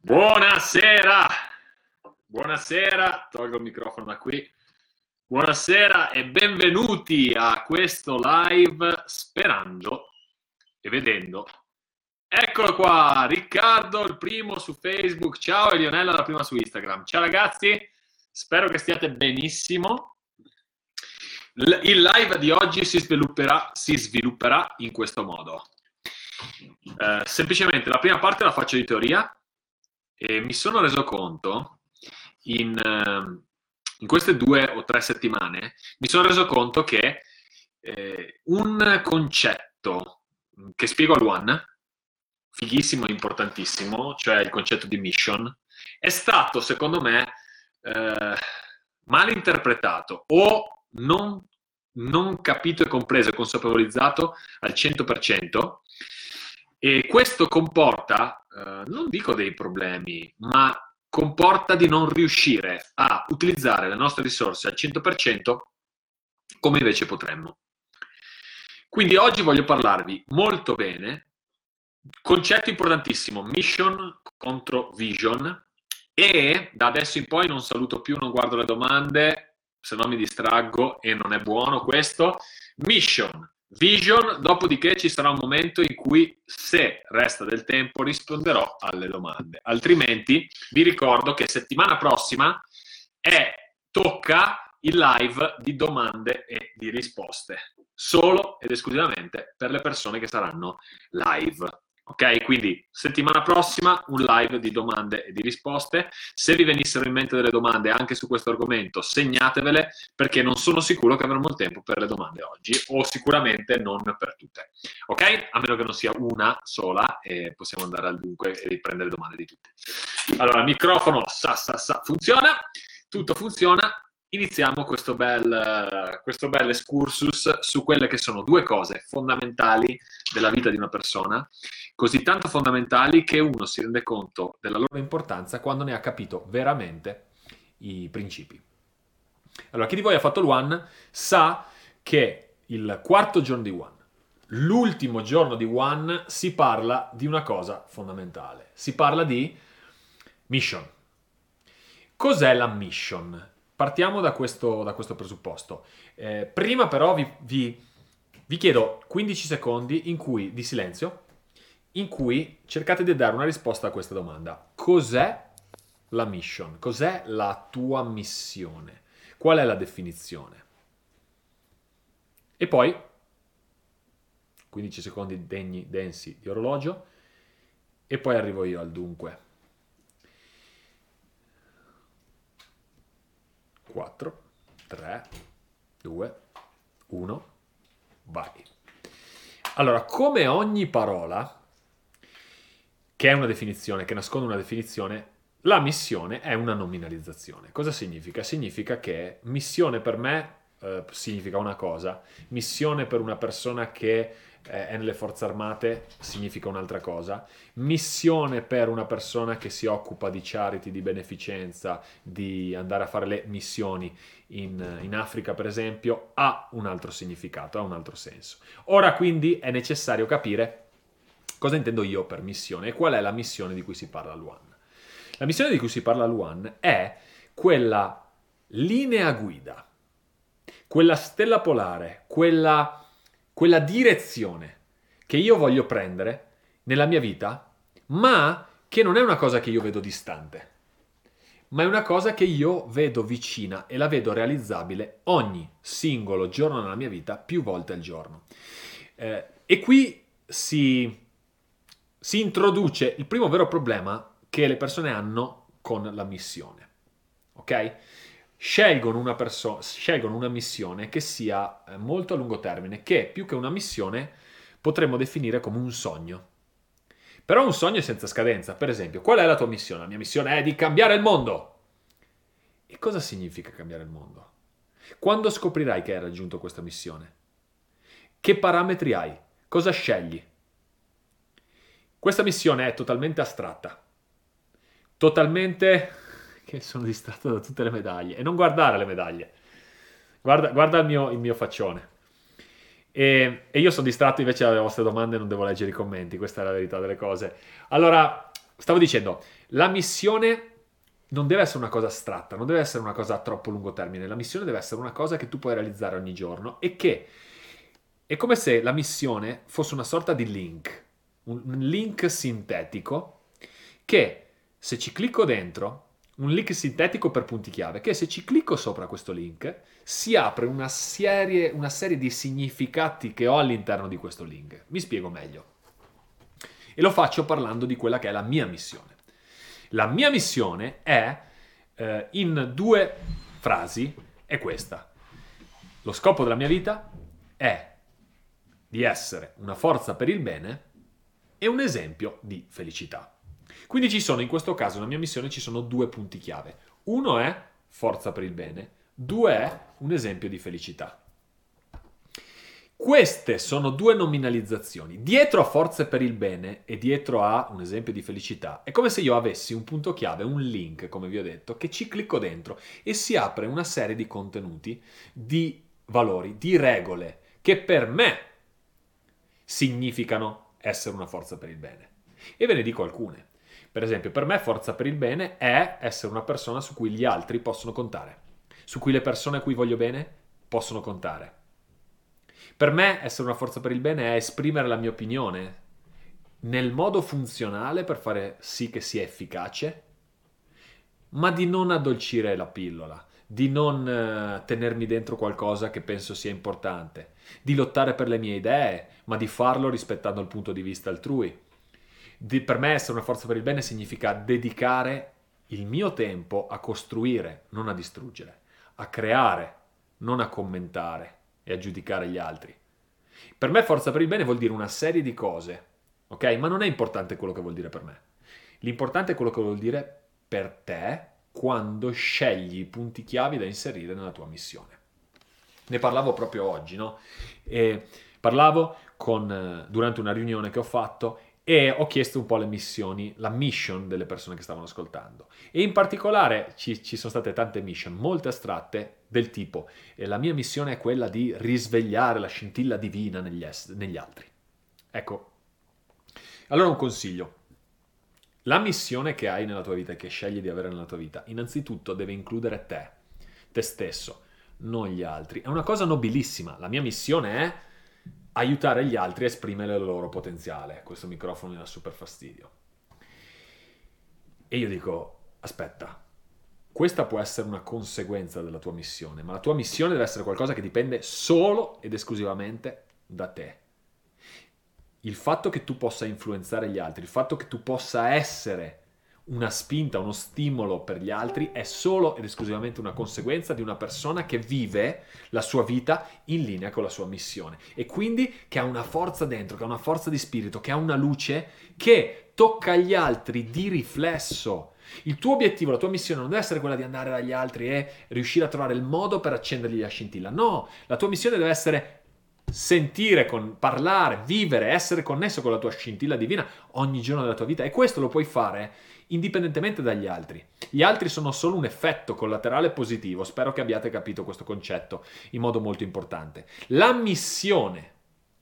Buonasera, buonasera, tolgo il microfono da qui. Buonasera e benvenuti a questo live sperando e vedendo. Eccolo qua, Riccardo, il primo su Facebook. Ciao e Lionella, la prima su Instagram. Ciao ragazzi, spero che stiate benissimo. Il live di oggi si svilupperà, si svilupperà in questo modo. Eh, semplicemente la prima parte la faccio di teoria e mi sono reso conto in, eh, in queste due o tre settimane, mi sono reso conto che eh, un concetto che spiego al One, fighissimo e importantissimo, cioè il concetto di mission, è stato secondo me eh, mal interpretato o non, non capito e compreso e consapevolizzato al 100%. E questo comporta, eh, non dico dei problemi, ma comporta di non riuscire a utilizzare le nostre risorse al 100% come invece potremmo. Quindi oggi voglio parlarvi molto bene, concetto importantissimo, mission contro vision e da adesso in poi non saluto più, non guardo le domande, se no mi distraggo e non è buono questo. Mission, vision, dopodiché ci sarà un momento in cui se resta del tempo risponderò alle domande. Altrimenti vi ricordo che settimana prossima è, tocca il live di domande e di risposte, solo ed esclusivamente per le persone che saranno live. Ok, quindi settimana prossima un live di domande e di risposte. Se vi venissero in mente delle domande anche su questo argomento, segnatevele perché non sono sicuro che avremo il tempo per le domande oggi o sicuramente non per tutte. Ok? A meno che non sia una sola e possiamo andare al dunque e riprendere domande di tutti. Allora, microfono sa, sa, sa, funziona, tutto funziona. Iniziamo questo bel, questo bel excursus su quelle che sono due cose fondamentali della vita di una persona così tanto fondamentali che uno si rende conto della loro importanza quando ne ha capito veramente i principi. Allora, chi di voi ha fatto il One sa che il quarto giorno di One, l'ultimo giorno di One, si parla di una cosa fondamentale. Si parla di mission. Cos'è la mission? Partiamo da questo, da questo presupposto. Eh, prima però vi, vi, vi chiedo 15 secondi in cui, di silenzio in cui cercate di dare una risposta a questa domanda. Cos'è la mission? Cos'è la tua missione? Qual è la definizione? E poi 15 secondi degni, densi di orologio e poi arrivo io al dunque. 4, 3, 2, 1, vai. Allora, come ogni parola, che è una definizione, che nasconde una definizione, la missione è una nominalizzazione. Cosa significa? Significa che missione per me eh, significa una cosa, missione per una persona che è nelle forze armate significa un'altra cosa, missione per una persona che si occupa di charity, di beneficenza, di andare a fare le missioni in, in Africa per esempio, ha un altro significato, ha un altro senso. Ora quindi è necessario capire Cosa intendo io per missione e qual è la missione di cui si parla all'Uan? La missione di cui si parla all'Uan è quella linea guida, quella stella polare, quella, quella direzione che io voglio prendere nella mia vita, ma che non è una cosa che io vedo distante, ma è una cosa che io vedo vicina e la vedo realizzabile ogni singolo giorno nella mia vita, più volte al giorno. Eh, e qui si si introduce il primo vero problema che le persone hanno con la missione. Ok? Scelgono una, perso- scelgono una missione che sia eh, molto a lungo termine, che più che una missione potremmo definire come un sogno. Però un sogno senza scadenza. Per esempio, qual è la tua missione? La mia missione è di cambiare il mondo. E cosa significa cambiare il mondo? Quando scoprirai che hai raggiunto questa missione? Che parametri hai? Cosa scegli? Questa missione è totalmente astratta, totalmente... che sono distratto da tutte le medaglie. E non guardare le medaglie, guarda, guarda il, mio, il mio faccione. E, e io sono distratto invece dalle vostre domande non devo leggere i commenti, questa è la verità delle cose. Allora, stavo dicendo, la missione non deve essere una cosa astratta, non deve essere una cosa a troppo lungo termine, la missione deve essere una cosa che tu puoi realizzare ogni giorno e che è come se la missione fosse una sorta di link, un link sintetico che se ci clicco dentro, un link sintetico per punti chiave, che se ci clicco sopra questo link si apre una serie, una serie di significati che ho all'interno di questo link. Mi spiego meglio. E lo faccio parlando di quella che è la mia missione. La mia missione è, eh, in due frasi, è questa. Lo scopo della mia vita è di essere una forza per il bene e un esempio di felicità. Quindi ci sono, in questo caso, nella mia missione ci sono due punti chiave. Uno è forza per il bene, due è un esempio di felicità. Queste sono due nominalizzazioni. Dietro a forze per il bene e dietro a un esempio di felicità è come se io avessi un punto chiave, un link, come vi ho detto, che ci clicco dentro e si apre una serie di contenuti, di valori, di regole che per me significano essere una forza per il bene. E ve ne dico alcune. Per esempio, per me forza per il bene è essere una persona su cui gli altri possono contare, su cui le persone a cui voglio bene possono contare per me essere una forza per il bene è esprimere la mia opinione nel modo funzionale per fare sì che sia efficace, ma di non addolcire la pillola, di non uh, tenermi dentro qualcosa che penso sia importante, di lottare per le mie idee, ma di farlo rispettando il punto di vista altrui. Di, per me essere una forza per il bene significa dedicare il mio tempo a costruire, non a distruggere, a creare, non a commentare, e a giudicare gli altri. Per me forza per il bene vuol dire una serie di cose, ok? Ma non è importante quello che vuol dire per me. L'importante è quello che vuol dire per te quando scegli i punti chiavi da inserire nella tua missione. Ne parlavo proprio oggi, no? E parlavo con, durante una riunione che ho fatto e ho chiesto un po' le missioni, la mission delle persone che stavano ascoltando. E in particolare ci, ci sono state tante mission, molte astratte, del tipo eh, la mia missione è quella di risvegliare la scintilla divina negli, est- negli altri. Ecco, allora un consiglio. La missione che hai nella tua vita e che scegli di avere nella tua vita, innanzitutto deve includere te, te stesso, non gli altri. È una cosa nobilissima. La mia missione è aiutare gli altri a esprimere il loro potenziale. Questo microfono mi dà super fastidio. E io dico, aspetta, questa può essere una conseguenza della tua missione, ma la tua missione deve essere qualcosa che dipende solo ed esclusivamente da te. Il fatto che tu possa influenzare gli altri, il fatto che tu possa essere una spinta, uno stimolo per gli altri è solo ed esclusivamente una conseguenza di una persona che vive la sua vita in linea con la sua missione e quindi che ha una forza dentro, che ha una forza di spirito, che ha una luce che tocca gli altri di riflesso. Il tuo obiettivo, la tua missione non deve essere quella di andare dagli altri e riuscire a trovare il modo per accendergli la scintilla. No, la tua missione deve essere sentire, con, parlare, vivere, essere connesso con la tua scintilla divina ogni giorno della tua vita e questo lo puoi fare indipendentemente dagli altri. Gli altri sono solo un effetto collaterale positivo, spero che abbiate capito questo concetto in modo molto importante. La missione,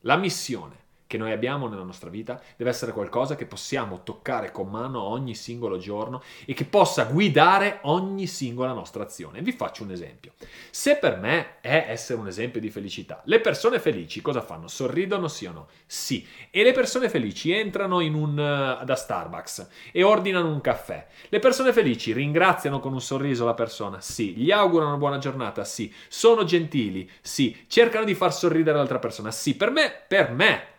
la missione che noi abbiamo nella nostra vita deve essere qualcosa che possiamo toccare con mano ogni singolo giorno e che possa guidare ogni singola nostra azione. Vi faccio un esempio. Se per me è essere un esempio di felicità, le persone felici cosa fanno? Sorridono sì o no? Sì. E le persone felici entrano un, uh, da Starbucks e ordinano un caffè. Le persone felici ringraziano con un sorriso la persona? Sì. Gli augurano buona giornata? Sì. Sono gentili? Sì. Cercano di far sorridere l'altra persona? Sì. Per me, per me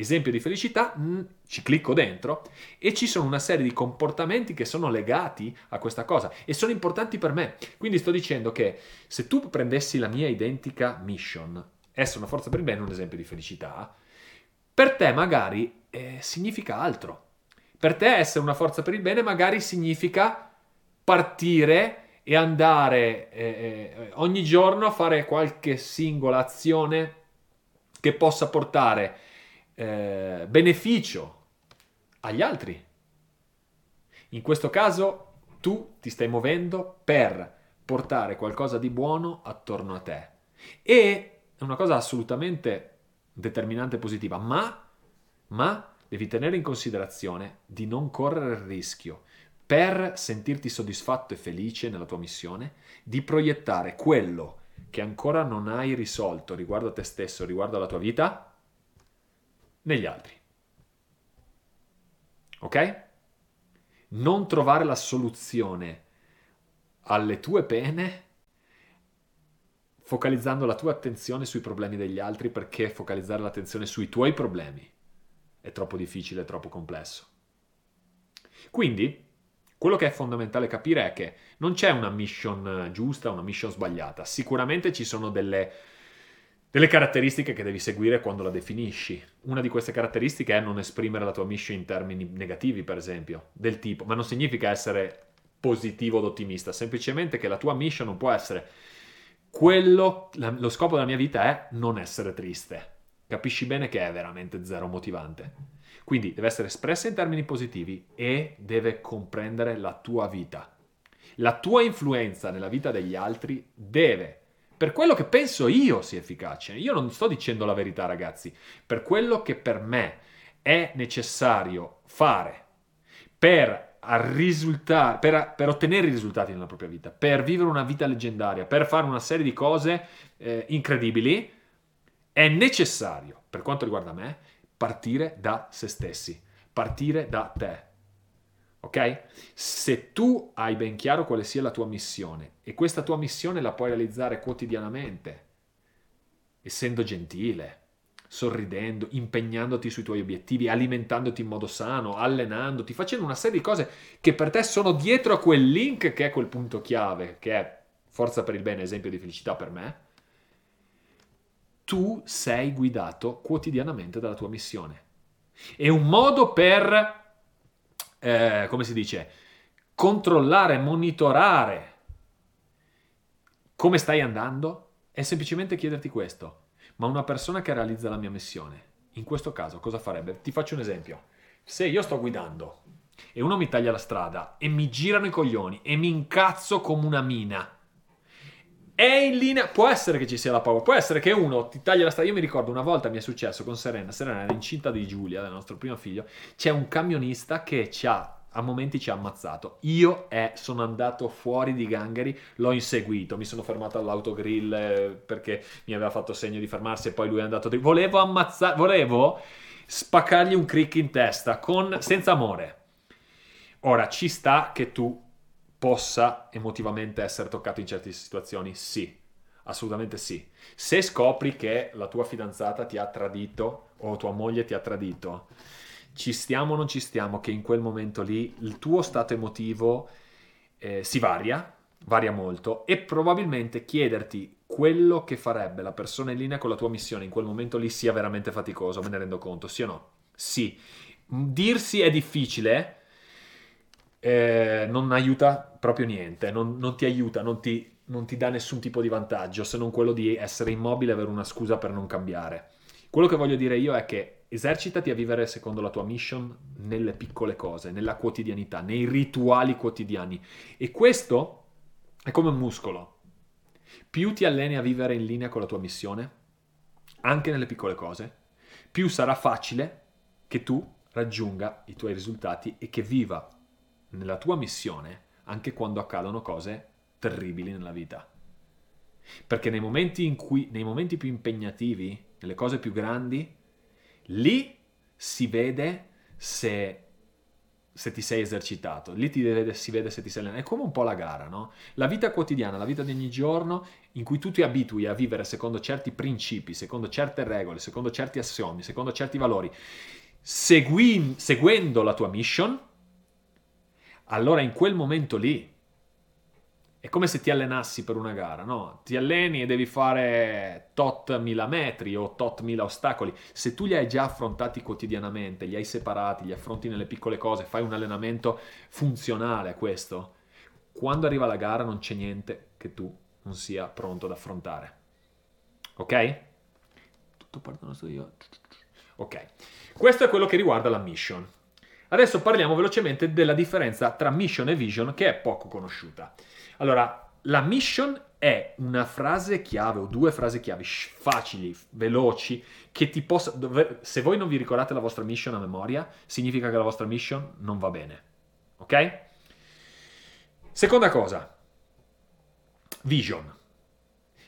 esempio di felicità, mm, ci clicco dentro e ci sono una serie di comportamenti che sono legati a questa cosa e sono importanti per me. Quindi sto dicendo che se tu prendessi la mia identica mission, essere una forza per il bene, un esempio di felicità, per te magari eh, significa altro. Per te essere una forza per il bene magari significa partire e andare eh, eh, ogni giorno a fare qualche singola azione che possa portare eh, beneficio agli altri. In questo caso tu ti stai muovendo per portare qualcosa di buono attorno a te. E è una cosa assolutamente determinante positiva, ma, ma devi tenere in considerazione di non correre il rischio per sentirti soddisfatto e felice nella tua missione, di proiettare quello che ancora non hai risolto riguardo a te stesso, riguardo alla tua vita, negli altri. Ok? Non trovare la soluzione alle tue pene focalizzando la tua attenzione sui problemi degli altri perché focalizzare l'attenzione sui tuoi problemi è troppo difficile, è troppo complesso. Quindi, quello che è fondamentale capire è che non c'è una mission giusta, una mission sbagliata. Sicuramente ci sono delle, delle caratteristiche che devi seguire quando la definisci. Una di queste caratteristiche è non esprimere la tua mission in termini negativi, per esempio, del tipo, ma non significa essere positivo ed ottimista, semplicemente che la tua mission non può essere quello, lo scopo della mia vita è non essere triste. Capisci bene che è veramente zero motivante. Quindi deve essere espressa in termini positivi e deve comprendere la tua vita. La tua influenza nella vita degli altri deve, per quello che penso io sia efficace, io non sto dicendo la verità ragazzi, per quello che per me è necessario fare per a per, per, ottenere i risultati nella propria vita, per vivere una vita leggendaria, per fare una serie di cose eh, incredibili, è necessario, per quanto riguarda me, partire da se stessi, partire da te. Ok? Se tu hai ben chiaro quale sia la tua missione e questa tua missione la puoi realizzare quotidianamente, essendo gentile, sorridendo, impegnandoti sui tuoi obiettivi, alimentandoti in modo sano, allenandoti, facendo una serie di cose che per te sono dietro a quel link che è quel punto chiave, che è forza per il bene, esempio di felicità per me, tu sei guidato quotidianamente dalla tua missione. E un modo per, eh, come si dice, controllare, monitorare come stai andando è semplicemente chiederti questo ma una persona che realizza la mia missione, in questo caso cosa farebbe? Ti faccio un esempio. Se io sto guidando e uno mi taglia la strada e mi girano i coglioni e mi incazzo come una mina, è in linea, può essere che ci sia la paura, può essere che uno ti taglia la strada. Io mi ricordo una volta mi è successo con Serena, Serena era incinta di Giulia, del nostro primo figlio, c'è un camionista che ci ha a momenti ci ha ammazzato. Io eh, sono andato fuori di Gangheri, l'ho inseguito, mi sono fermato all'autogrill eh, perché mi aveva fatto segno di fermarsi e poi lui è andato di... Volevo ammazzare, volevo spaccargli un crick in testa con... senza amore. Ora, ci sta che tu possa emotivamente essere toccato in certe situazioni? Sì, assolutamente sì. Se scopri che la tua fidanzata ti ha tradito o tua moglie ti ha tradito ci stiamo o non ci stiamo, che in quel momento lì il tuo stato emotivo eh, si varia, varia molto, e probabilmente chiederti quello che farebbe la persona in linea con la tua missione in quel momento lì sia veramente faticoso, me ne rendo conto, sì o no? Sì. Dirsi è difficile, eh, non aiuta proprio niente, non, non ti aiuta, non ti, non ti dà nessun tipo di vantaggio se non quello di essere immobile e avere una scusa per non cambiare. Quello che voglio dire io è che esercitati a vivere secondo la tua mission nelle piccole cose, nella quotidianità, nei rituali quotidiani. E questo è come un muscolo. Più ti alleni a vivere in linea con la tua missione, anche nelle piccole cose, più sarà facile che tu raggiunga i tuoi risultati e che viva nella tua missione anche quando accadono cose terribili nella vita. Perché nei momenti, in cui, nei momenti più impegnativi nelle cose più grandi, lì si vede se, se ti sei esercitato, lì vede, si vede se ti sei allenato. È come un po' la gara, no? La vita quotidiana, la vita di ogni giorno, in cui tu ti abitui a vivere secondo certi principi, secondo certe regole, secondo certi assiomi, secondo certi valori, segui, seguendo la tua mission, allora in quel momento lì è come se ti allenassi per una gara, no? Ti alleni e devi fare tot mila metri o tot mila ostacoli. Se tu li hai già affrontati quotidianamente, li hai separati, li affronti nelle piccole cose, fai un allenamento funzionale a questo, quando arriva la gara non c'è niente che tu non sia pronto ad affrontare. Ok? Tutto perdono io. Ok. Questo è quello che riguarda la mission. Adesso parliamo velocemente della differenza tra mission e vision che è poco conosciuta. Allora, la mission è una frase chiave o due frasi chiave facili, veloci, che ti possa... se voi non vi ricordate la vostra mission a memoria, significa che la vostra mission non va bene. Ok? Seconda cosa. Vision.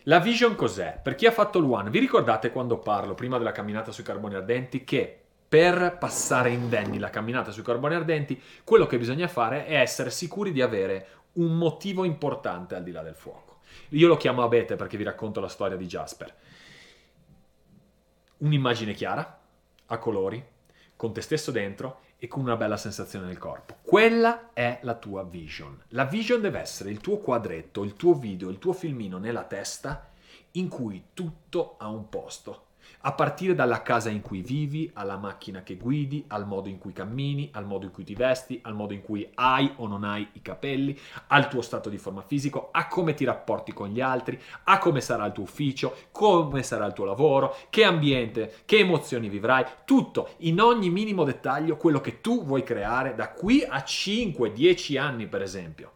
La vision cos'è? Per chi ha fatto il One, vi ricordate quando parlo prima della camminata sui carboni ardenti che per passare indenni la camminata sui carboni ardenti, quello che bisogna fare è essere sicuri di avere un motivo importante al di là del fuoco. Io lo chiamo abete perché vi racconto la storia di Jasper. Un'immagine chiara, a colori, con te stesso dentro e con una bella sensazione nel corpo. Quella è la tua vision. La vision deve essere il tuo quadretto, il tuo video, il tuo filmino nella testa in cui tutto ha un posto. A partire dalla casa in cui vivi, alla macchina che guidi, al modo in cui cammini, al modo in cui ti vesti, al modo in cui hai o non hai i capelli, al tuo stato di forma fisico, a come ti rapporti con gli altri, a come sarà il tuo ufficio, come sarà il tuo lavoro, che ambiente, che emozioni vivrai, tutto in ogni minimo dettaglio quello che tu vuoi creare da qui a 5-10 anni per esempio.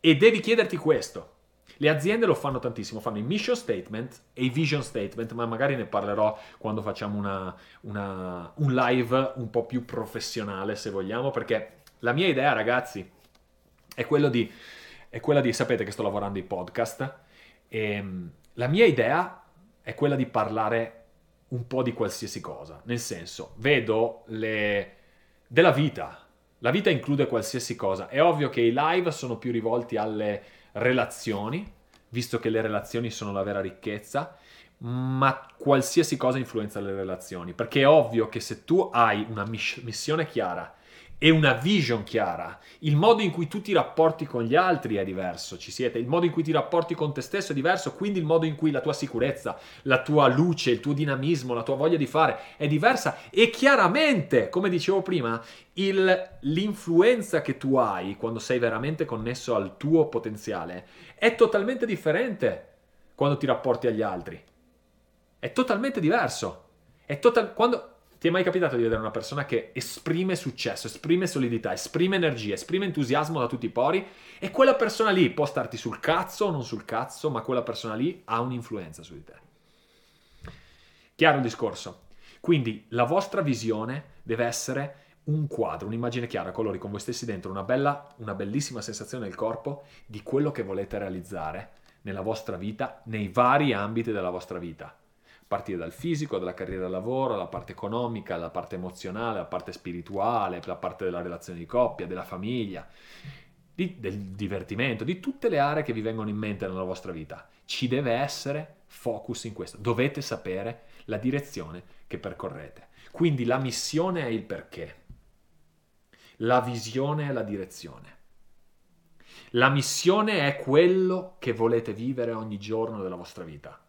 E devi chiederti questo. Le aziende lo fanno tantissimo, fanno i mission statement e i vision statement, ma magari ne parlerò quando facciamo una, una, un live un po' più professionale, se vogliamo, perché la mia idea, ragazzi, è, quello di, è quella di, sapete che sto lavorando ai podcast, e mm, la mia idea è quella di parlare un po' di qualsiasi cosa, nel senso, vedo le... della vita, la vita include qualsiasi cosa, è ovvio che i live sono più rivolti alle relazioni, visto che le relazioni sono la vera ricchezza, ma qualsiasi cosa influenza le relazioni, perché è ovvio che se tu hai una miss- missione chiara e una vision chiara, il modo in cui tu ti rapporti con gli altri è diverso, ci siete, il modo in cui ti rapporti con te stesso è diverso, quindi il modo in cui la tua sicurezza, la tua luce, il tuo dinamismo, la tua voglia di fare è diversa e chiaramente, come dicevo prima, il- l'influenza che tu hai quando sei veramente connesso al tuo potenziale è totalmente differente quando ti rapporti agli altri. È totalmente diverso. È total- quando ti è mai capitato di vedere una persona che esprime successo, esprime solidità, esprime energia, esprime entusiasmo da tutti i pori e quella persona lì può starti sul cazzo o non sul cazzo, ma quella persona lì ha un'influenza su di te. Chiaro il discorso? Quindi la vostra visione deve essere un quadro, un'immagine chiara, colori con voi stessi dentro, una, bella, una bellissima sensazione nel corpo di quello che volete realizzare nella vostra vita, nei vari ambiti della vostra vita. Partire dal fisico, dalla carriera del lavoro, la parte economica, la parte emozionale, la parte spirituale, la parte della relazione di coppia, della famiglia, di- del divertimento, di tutte le aree che vi vengono in mente nella vostra vita. Ci deve essere focus in questo. Dovete sapere la direzione che percorrete. Quindi la missione è il perché. La visione è la direzione. La missione è quello che volete vivere ogni giorno della vostra vita.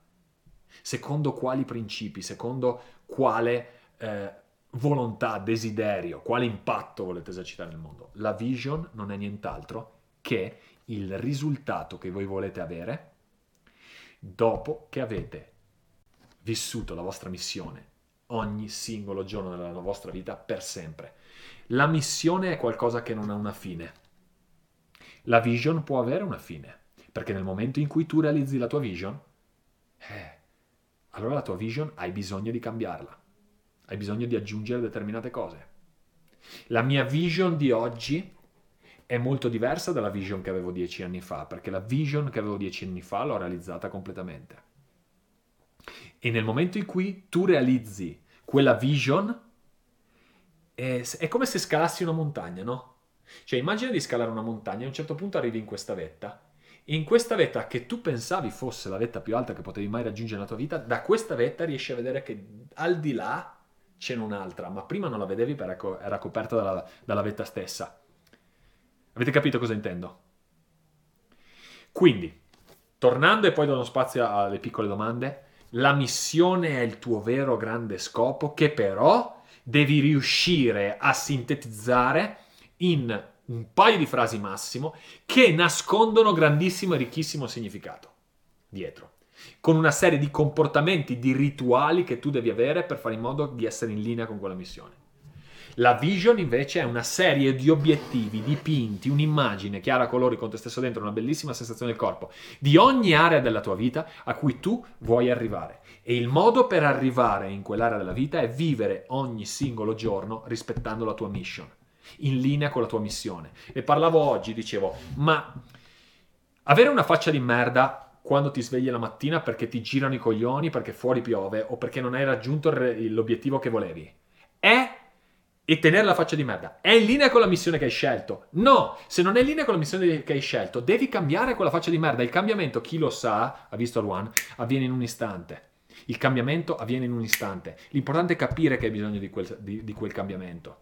Secondo quali principi, secondo quale eh, volontà, desiderio, quale impatto volete esercitare nel mondo. La vision non è nient'altro che il risultato che voi volete avere dopo che avete vissuto la vostra missione ogni singolo giorno della vostra vita per sempre. La missione è qualcosa che non ha una fine. La vision può avere una fine, perché nel momento in cui tu realizzi la tua vision, eh, allora la tua vision hai bisogno di cambiarla, hai bisogno di aggiungere determinate cose. La mia vision di oggi è molto diversa dalla vision che avevo dieci anni fa, perché la vision che avevo dieci anni fa l'ho realizzata completamente. E nel momento in cui tu realizzi quella vision, è, è come se scalassi una montagna, no? Cioè immagina di scalare una montagna e a un certo punto arrivi in questa vetta. In questa vetta che tu pensavi fosse la vetta più alta che potevi mai raggiungere nella tua vita, da questa vetta riesci a vedere che al di là c'è un'altra, ma prima non la vedevi perché era coperta dalla, dalla vetta stessa. Avete capito cosa intendo? Quindi, tornando e poi do uno spazio alle piccole domande, la missione è il tuo vero grande scopo che però devi riuscire a sintetizzare in un paio di frasi massimo che nascondono grandissimo e ricchissimo significato dietro, con una serie di comportamenti, di rituali che tu devi avere per fare in modo di essere in linea con quella missione. La vision invece è una serie di obiettivi dipinti, un'immagine chiara a colori con te stesso dentro, una bellissima sensazione del corpo, di ogni area della tua vita a cui tu vuoi arrivare. E il modo per arrivare in quell'area della vita è vivere ogni singolo giorno rispettando la tua mission, in linea con la tua missione. E parlavo oggi, dicevo, ma avere una faccia di merda quando ti svegli la mattina perché ti girano i coglioni, perché fuori piove o perché non hai raggiunto l'obiettivo che volevi, è e tenere la faccia di merda. È in linea con la missione che hai scelto? No, se non è in linea con la missione che hai scelto, devi cambiare quella faccia di merda. Il cambiamento, chi lo sa, ha visto One, avviene in un istante. Il cambiamento avviene in un istante. L'importante è capire che hai bisogno di quel, di, di quel cambiamento.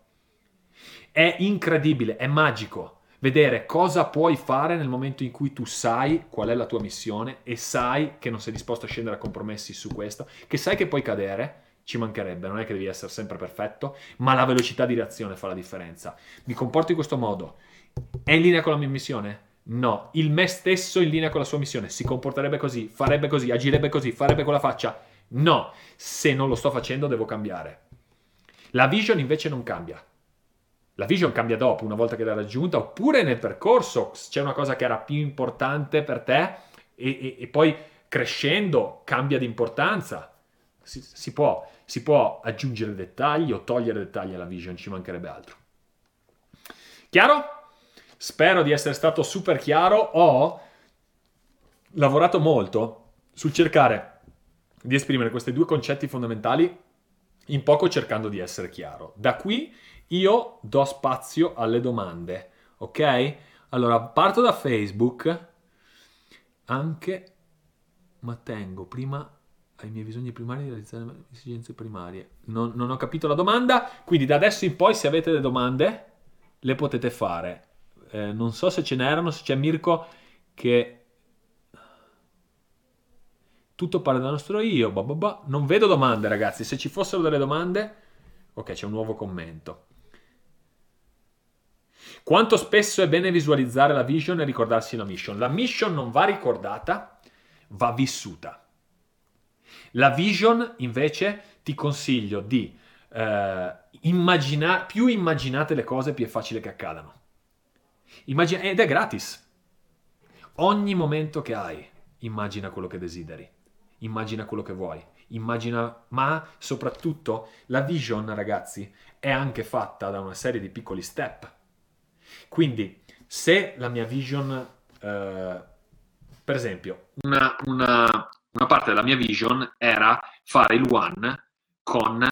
È incredibile, è magico vedere cosa puoi fare nel momento in cui tu sai qual è la tua missione e sai che non sei disposto a scendere a compromessi su questo, che sai che puoi cadere ci mancherebbe, non è che devi essere sempre perfetto, ma la velocità di reazione fa la differenza. Mi comporto in questo modo, è in linea con la mia missione? No, il me stesso in linea con la sua missione si comporterebbe così, farebbe così, agirebbe così, farebbe quella faccia? No, se non lo sto facendo devo cambiare. La vision invece non cambia. La vision cambia dopo, una volta che l'hai raggiunta, oppure nel percorso c'è una cosa che era più importante per te e, e, e poi crescendo cambia di importanza. Si, si può si può aggiungere dettagli o togliere dettagli alla vision, ci mancherebbe altro. Chiaro? Spero di essere stato super chiaro. Ho lavorato molto sul cercare di esprimere questi due concetti fondamentali in poco cercando di essere chiaro. Da qui io do spazio alle domande, ok? Allora, parto da Facebook anche ma tengo prima ai miei bisogni primari di realizzare le esigenze primarie. Non, non, ho capito la domanda, quindi da adesso in poi se avete delle domande le potete fare. Eh, non so se ce n'erano, se c'è Mirko che... Tutto parla dal nostro io, bah bah bah. non vedo domande ragazzi, se ci fossero delle domande... Ok, c'è un nuovo commento. Quanto spesso è bene visualizzare la vision e ricordarsi la mission? La mission non va ricordata, va vissuta. La vision invece ti consiglio di eh, immaginare, più immaginate le cose più è facile che accadano. Immagina- ed è gratis. Ogni momento che hai, immagina quello che desideri, immagina quello che vuoi, immagina, ma soprattutto la vision, ragazzi, è anche fatta da una serie di piccoli step. Quindi, se la mia vision, eh, per esempio, una, una, una parte della mia vision era fare il one con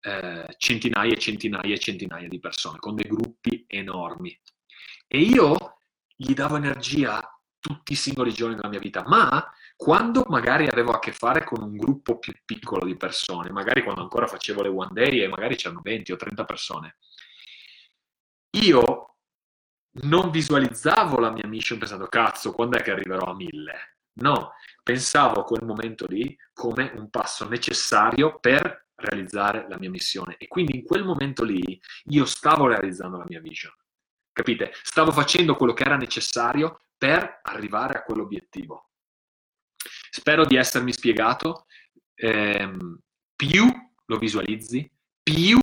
eh, centinaia e centinaia e centinaia di persone, con dei gruppi enormi. E io gli davo energia tutti i singoli giorni della mia vita, ma quando magari avevo a che fare con un gruppo più piccolo di persone, magari quando ancora facevo le one day e magari c'erano 20 o 30 persone, io non visualizzavo la mia mission pensando cazzo, quando è che arriverò a mille? No, pensavo a quel momento lì come un passo necessario per realizzare la mia missione e quindi in quel momento lì io stavo realizzando la mia vision. Capite? Stavo facendo quello che era necessario per arrivare a quell'obiettivo. Spero di essermi spiegato. Eh, più lo visualizzi, più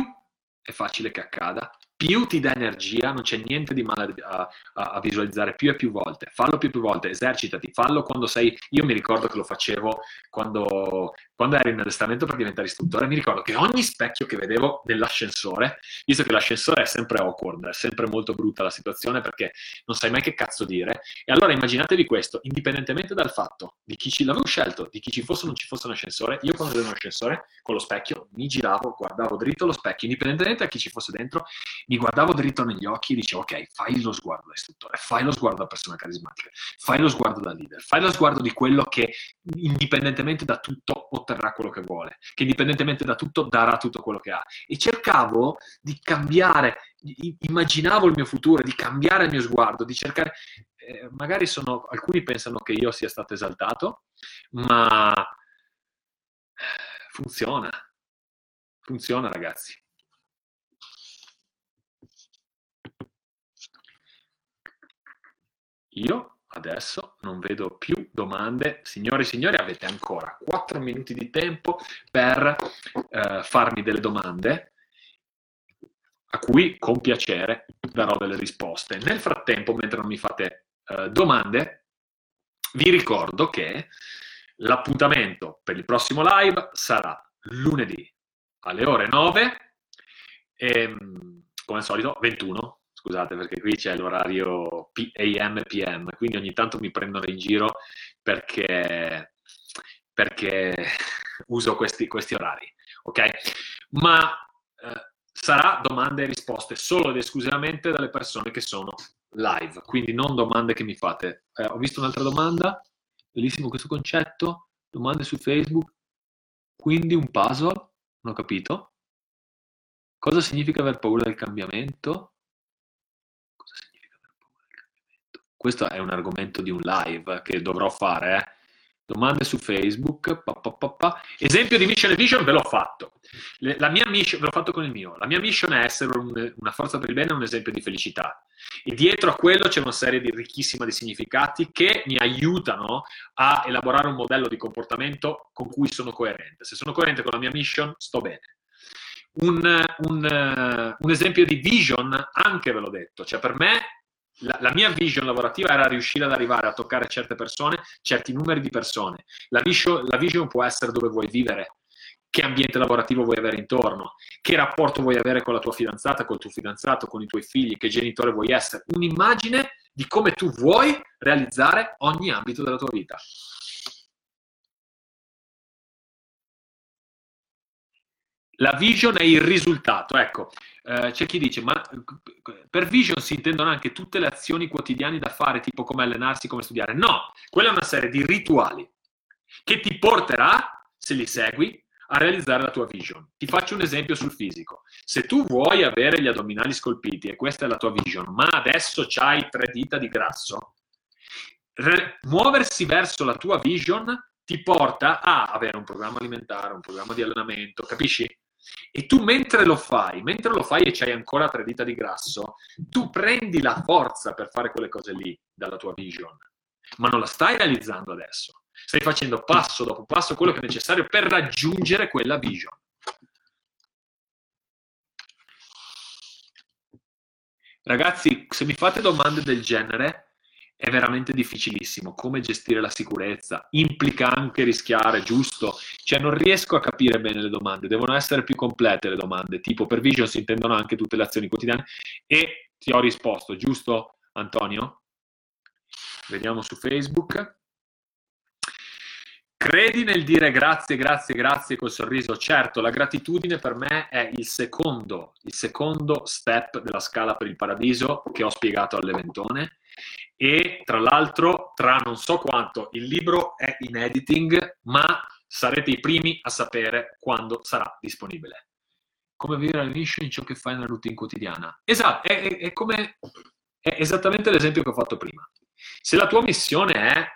è facile che accada, più ti dà energia, non c'è niente di male a, a, a, visualizzare più e più volte. Fallo più e più volte, esercitati, fallo quando sei. Io mi ricordo che lo facevo quando, quando ero in addestramento per diventare istruttore. Mi ricordo che ogni specchio che vedevo nell'ascensore, visto che l'ascensore è sempre awkward, è sempre molto brutta la situazione perché non sai mai che cazzo dire. E allora immaginatevi questo, indipendentemente dal fatto di chi ci l'avevo scelto, di chi ci fosse o non ci fosse un ascensore, io quando vedevo un ascensore con lo specchio mi giravo, guardavo dritto allo specchio, indipendentemente da chi ci fosse dentro mi guardavo dritto negli occhi e dicevo ok, fai lo sguardo da istruttore, fai lo sguardo da persona carismatica, fai lo sguardo da leader, fai lo sguardo di quello che indipendentemente da tutto otterrà quello che vuole, che indipendentemente da tutto darà tutto quello che ha. E cercavo di cambiare, immaginavo il mio futuro, di cambiare il mio sguardo, di cercare... Eh, magari sono, alcuni pensano che io sia stato esaltato, ma funziona. Funziona, ragazzi. Io adesso non vedo più domande. Signori e signori, avete ancora 4 minuti di tempo per eh, farmi delle domande. a cui con piacere darò delle risposte. Nel frattempo, mentre non mi fate eh, domande, vi ricordo che l'appuntamento per il prossimo live sarà lunedì alle ore 9, e, ehm, come al solito 21, scusate perché qui c'è l'orario AM PM, quindi ogni tanto mi prendono in giro perché, perché uso questi, questi orari, ok? Ma eh, sarà domande e risposte solo ed esclusivamente dalle persone che sono live, quindi non domande che mi fate. Eh, ho visto un'altra domanda, bellissimo questo concetto, domande su Facebook, quindi un puzzle, non ho capito. Cosa significa aver paura del cambiamento? Cosa significa aver paura del cambiamento? Questo è un argomento di un live che dovrò fare, eh? domande su Facebook, pa, pa, pa, esempio di mission e vision ve l'ho fatto. La mia mission, ve l'ho fatto con il mio. La mia mission è essere un, una forza per il bene, un esempio di felicità. E dietro a quello c'è una serie di ricchissima di significati che mi aiutano a elaborare un modello di comportamento con cui sono coerente. Se sono coerente con la mia mission, sto bene. Un, un, un esempio di vision, anche ve l'ho detto, cioè per me la, la, mia vision lavorativa era riuscire ad arrivare a toccare certe persone, certi numeri di persone. La vision, la vision può essere dove vuoi vivere, che ambiente lavorativo vuoi avere intorno, che rapporto vuoi avere con la tua fidanzata, col tuo fidanzato, con i tuoi figli, che genitore vuoi essere. Un'immagine di come tu vuoi realizzare ogni ambito della tua vita. La vision è il risultato. Ecco, eh, c'è chi dice, ma per vision si intendono anche tutte le azioni quotidiane da fare, tipo come allenarsi, come studiare. No, quella è una serie di rituali che ti porterà, se li segui, a realizzare la tua vision. Ti faccio un esempio sul fisico. Se tu vuoi avere gli addominali scolpiti e questa è la tua vision, ma adesso hai tre dita di grasso, re- muoversi verso la tua vision ti porta a avere un programma alimentare, un programma di allenamento, capisci? E tu mentre lo fai, mentre lo fai e c'hai ancora tre dita di grasso, tu prendi la forza per fare quelle cose lì dalla tua vision, ma non la stai realizzando adesso. Stai facendo passo dopo passo quello che è necessario per raggiungere quella vision. Ragazzi, se mi fate domande del genere, è veramente difficilissimo. Come gestire la sicurezza? Implica anche rischiare, giusto? Cioè non riesco a capire bene le domande, devono essere più complete le domande, tipo per vision si intendono anche tutte le azioni quotidiane e ti ho risposto, giusto Antonio? Vediamo su Facebook. Credi nel dire grazie, grazie, grazie col sorriso? Certo, la gratitudine per me è il secondo, il secondo step della scala per il paradiso che ho spiegato all'Eventone e tra l'altro tra non so quanto il libro è in editing, ma sarete i primi a sapere quando sarà disponibile. Come vivere la mission in ciò che fai nella routine quotidiana. Esatto, è, è, è, come, è esattamente l'esempio che ho fatto prima. Se la tua missione è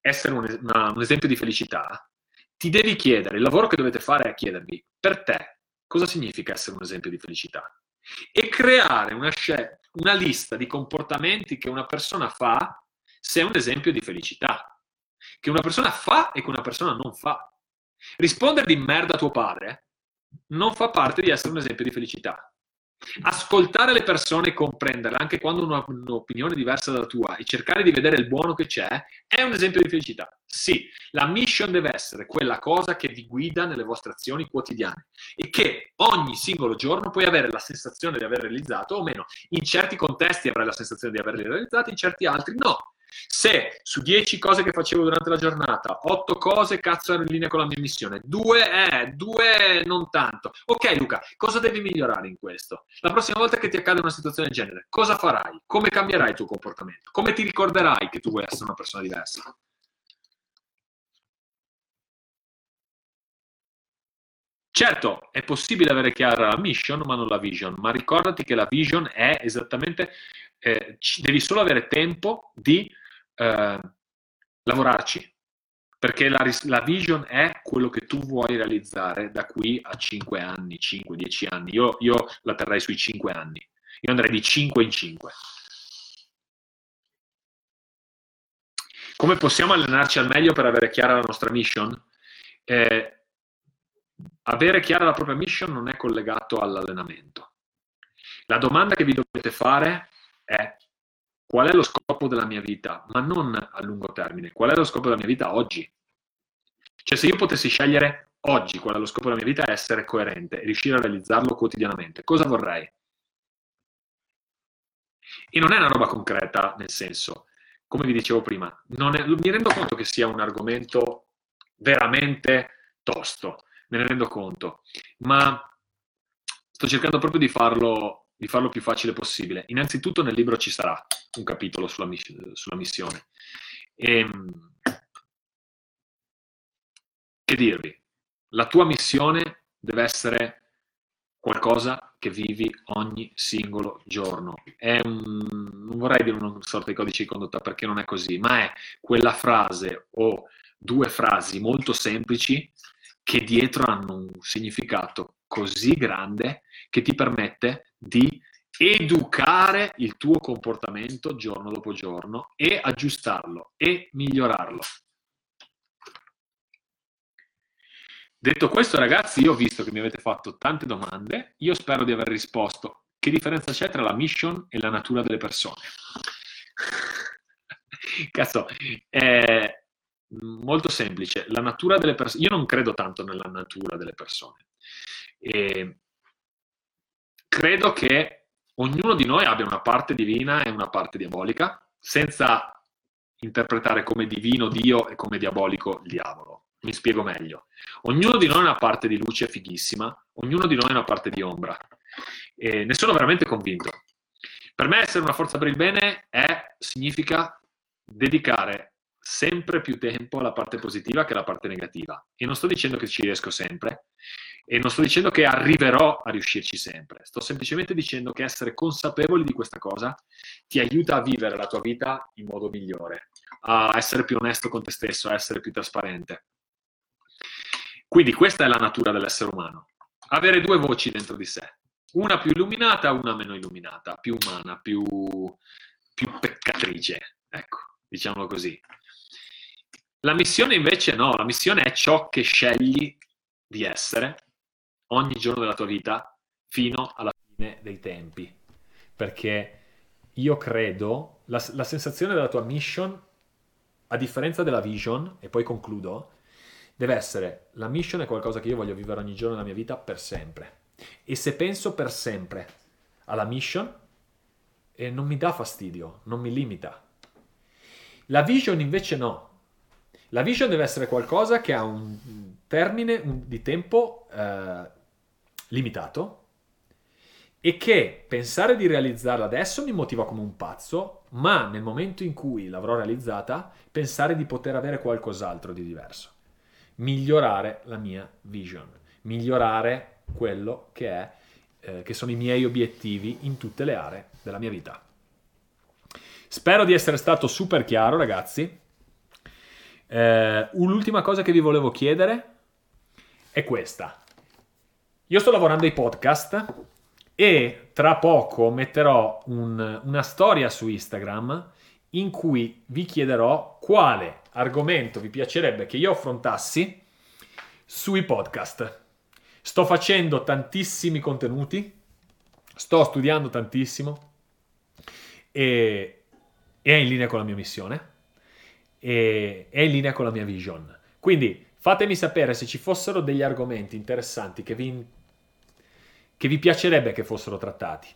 essere un, una, un esempio di felicità, ti devi chiedere, il lavoro che dovete fare è chiedervi, per te, cosa significa essere un esempio di felicità? E creare una, una lista di comportamenti che una persona fa se è un esempio di felicità. Che una persona fa e che una persona non fa. Rispondere di merda a tuo padre non fa parte di essere un esempio di felicità. Ascoltare le persone e comprenderle anche quando hanno un'opinione diversa dalla tua e cercare di vedere il buono che c'è è un esempio di felicità. Sì, la mission deve essere quella cosa che vi guida nelle vostre azioni quotidiane e che ogni singolo giorno puoi avere la sensazione di aver realizzato o meno. In certi contesti avrai la sensazione di averli realizzati, in certi altri no. Se su 10 cose che facevo durante la giornata, 8 cose cazzo ero in linea con la mia missione, 2 eh, 2 non tanto. Ok Luca, cosa devi migliorare in questo? La prossima volta che ti accade una situazione del genere, cosa farai? Come cambierai il tuo comportamento? Come ti ricorderai che tu vuoi essere una persona diversa? Certo, è possibile avere chiara la mission, ma non la vision, ma ricordati che la vision è esattamente, eh, devi solo avere tempo di eh, lavorarci, perché la, la, vision è quello che tu vuoi realizzare da qui a 5 anni, 5, 10 anni. Io, io la terrei sui 5 anni, io andrei di 5 in 5. Come possiamo allenarci al meglio per avere chiara la nostra mission? Eh, avere chiara la propria mission non è collegato all'allenamento. La domanda che vi dovete fare è qual è lo scopo della mia vita, ma non a lungo termine, qual è lo scopo della mia vita oggi? Cioè se io potessi scegliere oggi qual è lo scopo della mia vita essere coerente e riuscire a realizzarlo quotidianamente, cosa vorrei? E non è una roba concreta, nel senso, come vi dicevo prima, è, mi rendo conto che sia un argomento veramente tosto, ne rendo conto, ma sto cercando proprio di farlo, di farlo più facile possibile. Innanzitutto nel libro ci sarà un capitolo sulla, sulla missione. E, ehm, che dirvi? La tua missione deve essere qualcosa che vivi ogni singolo giorno. Un, non vorrei dire una sorta di codice di condotta perché non è così, ma è quella frase o due frasi molto semplici che dietro hanno un significato così grande che ti permette di educare il tuo comportamento giorno dopo giorno e aggiustarlo e migliorarlo. Detto questo, ragazzi, io ho visto che mi avete fatto tante domande, io spero di aver risposto. Che differenza c'è tra la mission e la natura delle persone? Cazzo, è molto semplice. La natura delle persone, io non credo tanto nella natura delle persone. E credo che ognuno di noi abbia una parte divina e una parte diabolica, senza interpretare come divino Dio e come diabolico il diavolo. Mi spiego meglio. Ognuno di noi ha una parte di luce fighissima, ognuno di noi ha una parte di ombra. E ne sono veramente convinto. Per me essere una forza per il bene è, significa dedicare sempre più tempo alla parte positiva che alla parte negativa. E non sto dicendo che ci riesco sempre, e non sto dicendo che arriverò a riuscirci sempre. Sto semplicemente dicendo che essere consapevoli di questa cosa ti aiuta a vivere la tua vita in modo migliore, a essere più onesto con te stesso, a essere più trasparente. Quindi questa è la natura dell'essere umano. Avere due voci dentro di sé, una più illuminata, una meno illuminata, più umana, più, più peccatrice, ecco, diciamolo così. La missione invece no, la missione è ciò che scegli di essere ogni giorno della tua vita fino alla fine dei tempi. Perché io credo, la, la sensazione della tua mission, a differenza della vision, e poi concludo, deve essere la mission è qualcosa che io voglio vivere ogni giorno della mia vita per sempre. E se penso per sempre alla mission, eh, non mi dà fastidio, non mi limita. La vision invece no. La vision deve essere qualcosa che ha un termine di tempo eh, limitato e che pensare di realizzarla adesso mi motiva come un pazzo, ma nel momento in cui l'avrò realizzata, pensare di poter avere qualcos'altro di diverso migliorare la mia vision, migliorare quello che, è, eh, che sono i miei obiettivi in tutte le aree della mia vita. Spero di essere stato super chiaro, ragazzi. Eh, l'ultima cosa che vi volevo chiedere è questa. Io sto lavorando ai podcast e tra poco metterò un, una storia su Instagram in cui vi chiederò quale argomento vi piacerebbe che io affrontassi sui podcast. Sto facendo tantissimi contenuti, sto studiando tantissimo e, e è in linea con la mia missione e è in linea con la mia vision. Quindi fatemi sapere se ci fossero degli argomenti interessanti che vi, che vi piacerebbe che fossero trattati.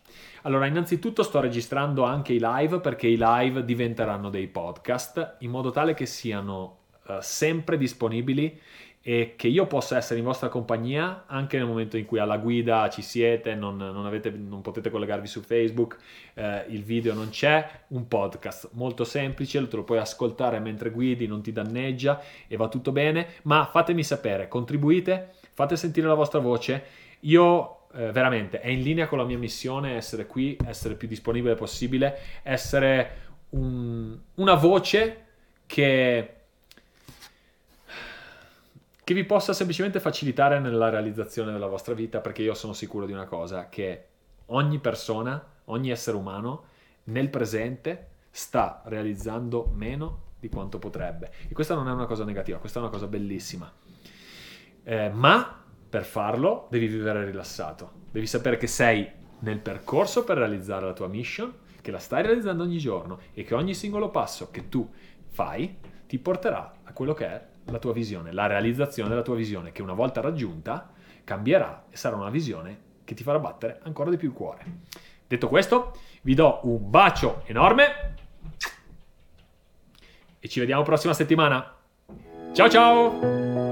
Allora, innanzitutto sto registrando anche i live perché i live diventeranno dei podcast in modo tale che siano uh, sempre disponibili e che io possa essere in vostra compagnia anche nel momento in cui alla guida ci siete, non, non, avete, non potete collegarvi su Facebook, eh, il video non c'è, un podcast molto semplice, te lo puoi ascoltare mentre guidi, non ti danneggia e va tutto bene, ma fatemi sapere, contribuite, fate sentire la vostra voce, io eh, veramente è in linea con la mia missione essere qui, essere più disponibile possibile, essere un, una voce che, che vi possa semplicemente facilitare nella realizzazione della vostra vita, perché io sono sicuro di una cosa, che ogni persona, ogni essere umano nel presente sta realizzando meno di quanto potrebbe. E questa non è una cosa negativa, questa è una cosa bellissima. Eh, ma per farlo devi vivere rilassato, devi sapere che sei nel percorso per realizzare la tua mission, che la stai realizzando ogni giorno e che ogni singolo passo che tu fai ti porterà a quello che è la tua visione, la realizzazione della tua visione, che una volta raggiunta cambierà e sarà una visione che ti farà battere ancora di più il cuore. Detto questo, vi do un bacio enorme e ci vediamo prossima settimana. Ciao ciao!